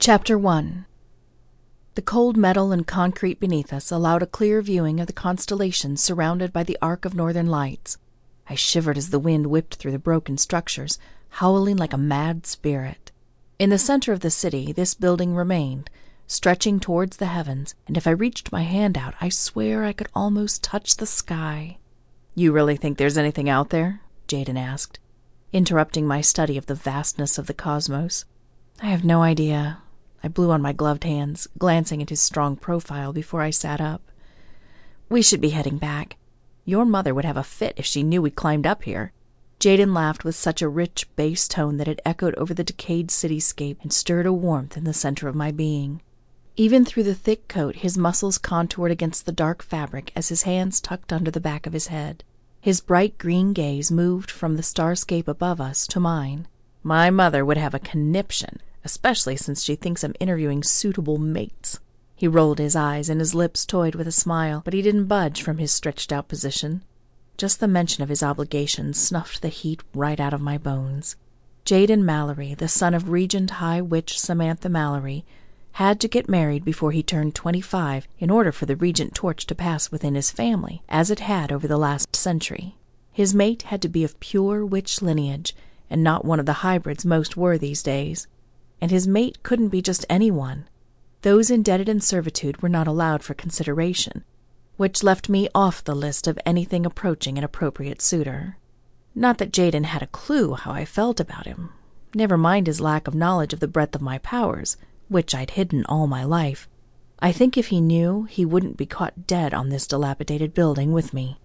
Chapter 1 The cold metal and concrete beneath us allowed a clear viewing of the constellations surrounded by the arc of northern lights. I shivered as the wind whipped through the broken structures, howling like a mad spirit. In the center of the city, this building remained, stretching towards the heavens, and if I reached my hand out, I swear I could almost touch the sky. You really think there's anything out there? Jaden asked, interrupting my study of the vastness of the cosmos. I have no idea. I blew on my gloved hands, glancing at his strong profile before I sat up. We should be heading back. Your mother would have a fit if she knew we climbed up here. Jaden laughed with such a rich bass tone that it echoed over the decayed cityscape and stirred a warmth in the center of my being. Even through the thick coat, his muscles contoured against the dark fabric as his hands tucked under the back of his head. His bright green gaze moved from the starscape above us to mine. My mother would have a conniption, especially since she thinks I'm interviewing suitable mates. He rolled his eyes and his lips toyed with a smile, but he didn't budge from his stretched out position. Just the mention of his obligations snuffed the heat right out of my bones. Jaden Mallory, the son of Regent High Witch Samantha Mallory, had to get married before he turned twenty five in order for the regent torch to pass within his family, as it had over the last century. His mate had to be of pure witch lineage, and not one of the hybrids most were these days. And his mate couldn't be just anyone. Those indebted in servitude were not allowed for consideration, which left me off the list of anything approaching an appropriate suitor. Not that Jaden had a clue how I felt about him. Never mind his lack of knowledge of the breadth of my powers, which I'd hidden all my life. I think if he knew, he wouldn't be caught dead on this dilapidated building with me.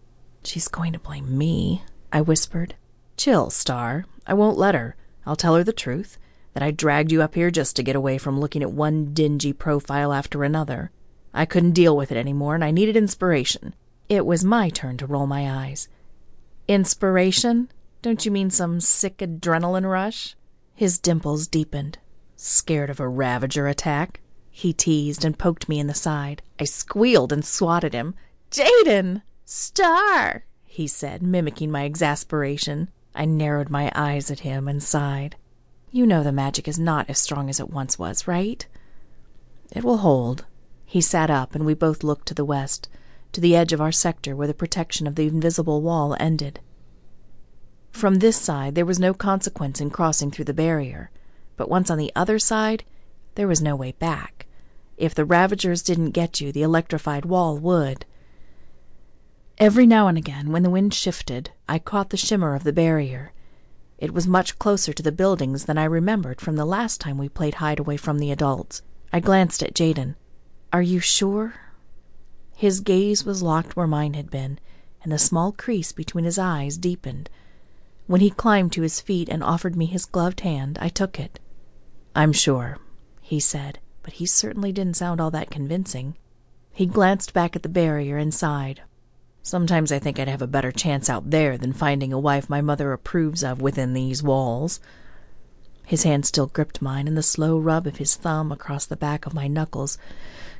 She's going to blame me, I whispered. Chill, Star. I won't let her. I'll tell her the truth that I dragged you up here just to get away from looking at one dingy profile after another. I couldn't deal with it any more, and I needed inspiration. It was my turn to roll my eyes. Inspiration? Don't you mean some sick adrenaline rush? His dimples deepened. Scared of a Ravager attack? He teased and poked me in the side. I squealed and swatted him. Jaden! Star! he said, mimicking my exasperation. I narrowed my eyes at him and sighed. You know the magic is not as strong as it once was, right? It will hold. He sat up, and we both looked to the west, to the edge of our sector where the protection of the invisible wall ended. From this side, there was no consequence in crossing through the barrier, but once on the other side, there was no way back. If the Ravagers didn't get you, the electrified wall would. Every now and again, when the wind shifted, I caught the shimmer of the barrier. It was much closer to the buildings than I remembered from the last time we played hide away from the adults. I glanced at Jaden. Are you sure? His gaze was locked where mine had been, and the small crease between his eyes deepened. When he climbed to his feet and offered me his gloved hand, I took it. I'm sure, he said, but he certainly didn't sound all that convincing. He glanced back at the barrier and sighed. Sometimes I think I'd have a better chance out there than finding a wife my mother approves of within these walls. His hand still gripped mine, and the slow rub of his thumb across the back of my knuckles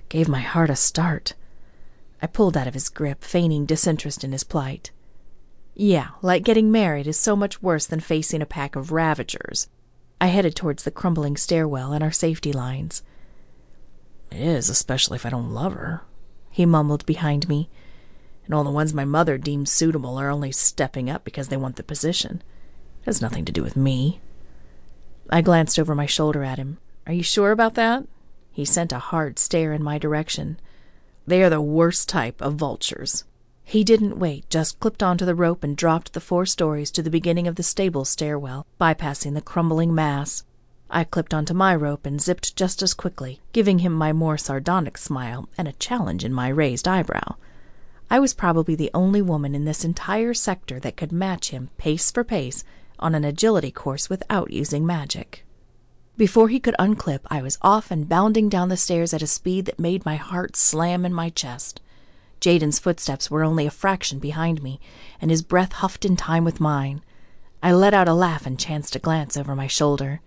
gave my heart a start. I pulled out of his grip, feigning disinterest in his plight. Yeah, like getting married is so much worse than facing a pack of ravagers. I headed towards the crumbling stairwell and our safety lines. It is, especially if I don't love her, he mumbled behind me. And all the ones my mother deems suitable are only stepping up because they want the position. It has nothing to do with me. I glanced over my shoulder at him. Are you sure about that? He sent a hard stare in my direction. They are the worst type of vultures. He didn't wait, just clipped onto the rope and dropped the four stories to the beginning of the stable stairwell, bypassing the crumbling mass. I clipped onto my rope and zipped just as quickly, giving him my more sardonic smile and a challenge in my raised eyebrow. I was probably the only woman in this entire sector that could match him pace for pace on an agility course without using magic. Before he could unclip, I was off and bounding down the stairs at a speed that made my heart slam in my chest. Jaden's footsteps were only a fraction behind me, and his breath huffed in time with mine. I let out a laugh and chanced a glance over my shoulder.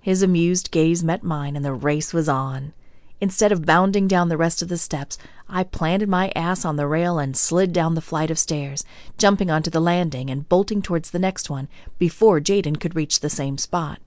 His amused gaze met mine, and the race was on. Instead of bounding down the rest of the steps, I planted my ass on the rail and slid down the flight of stairs, jumping onto the landing and bolting towards the next one before Jaden could reach the same spot.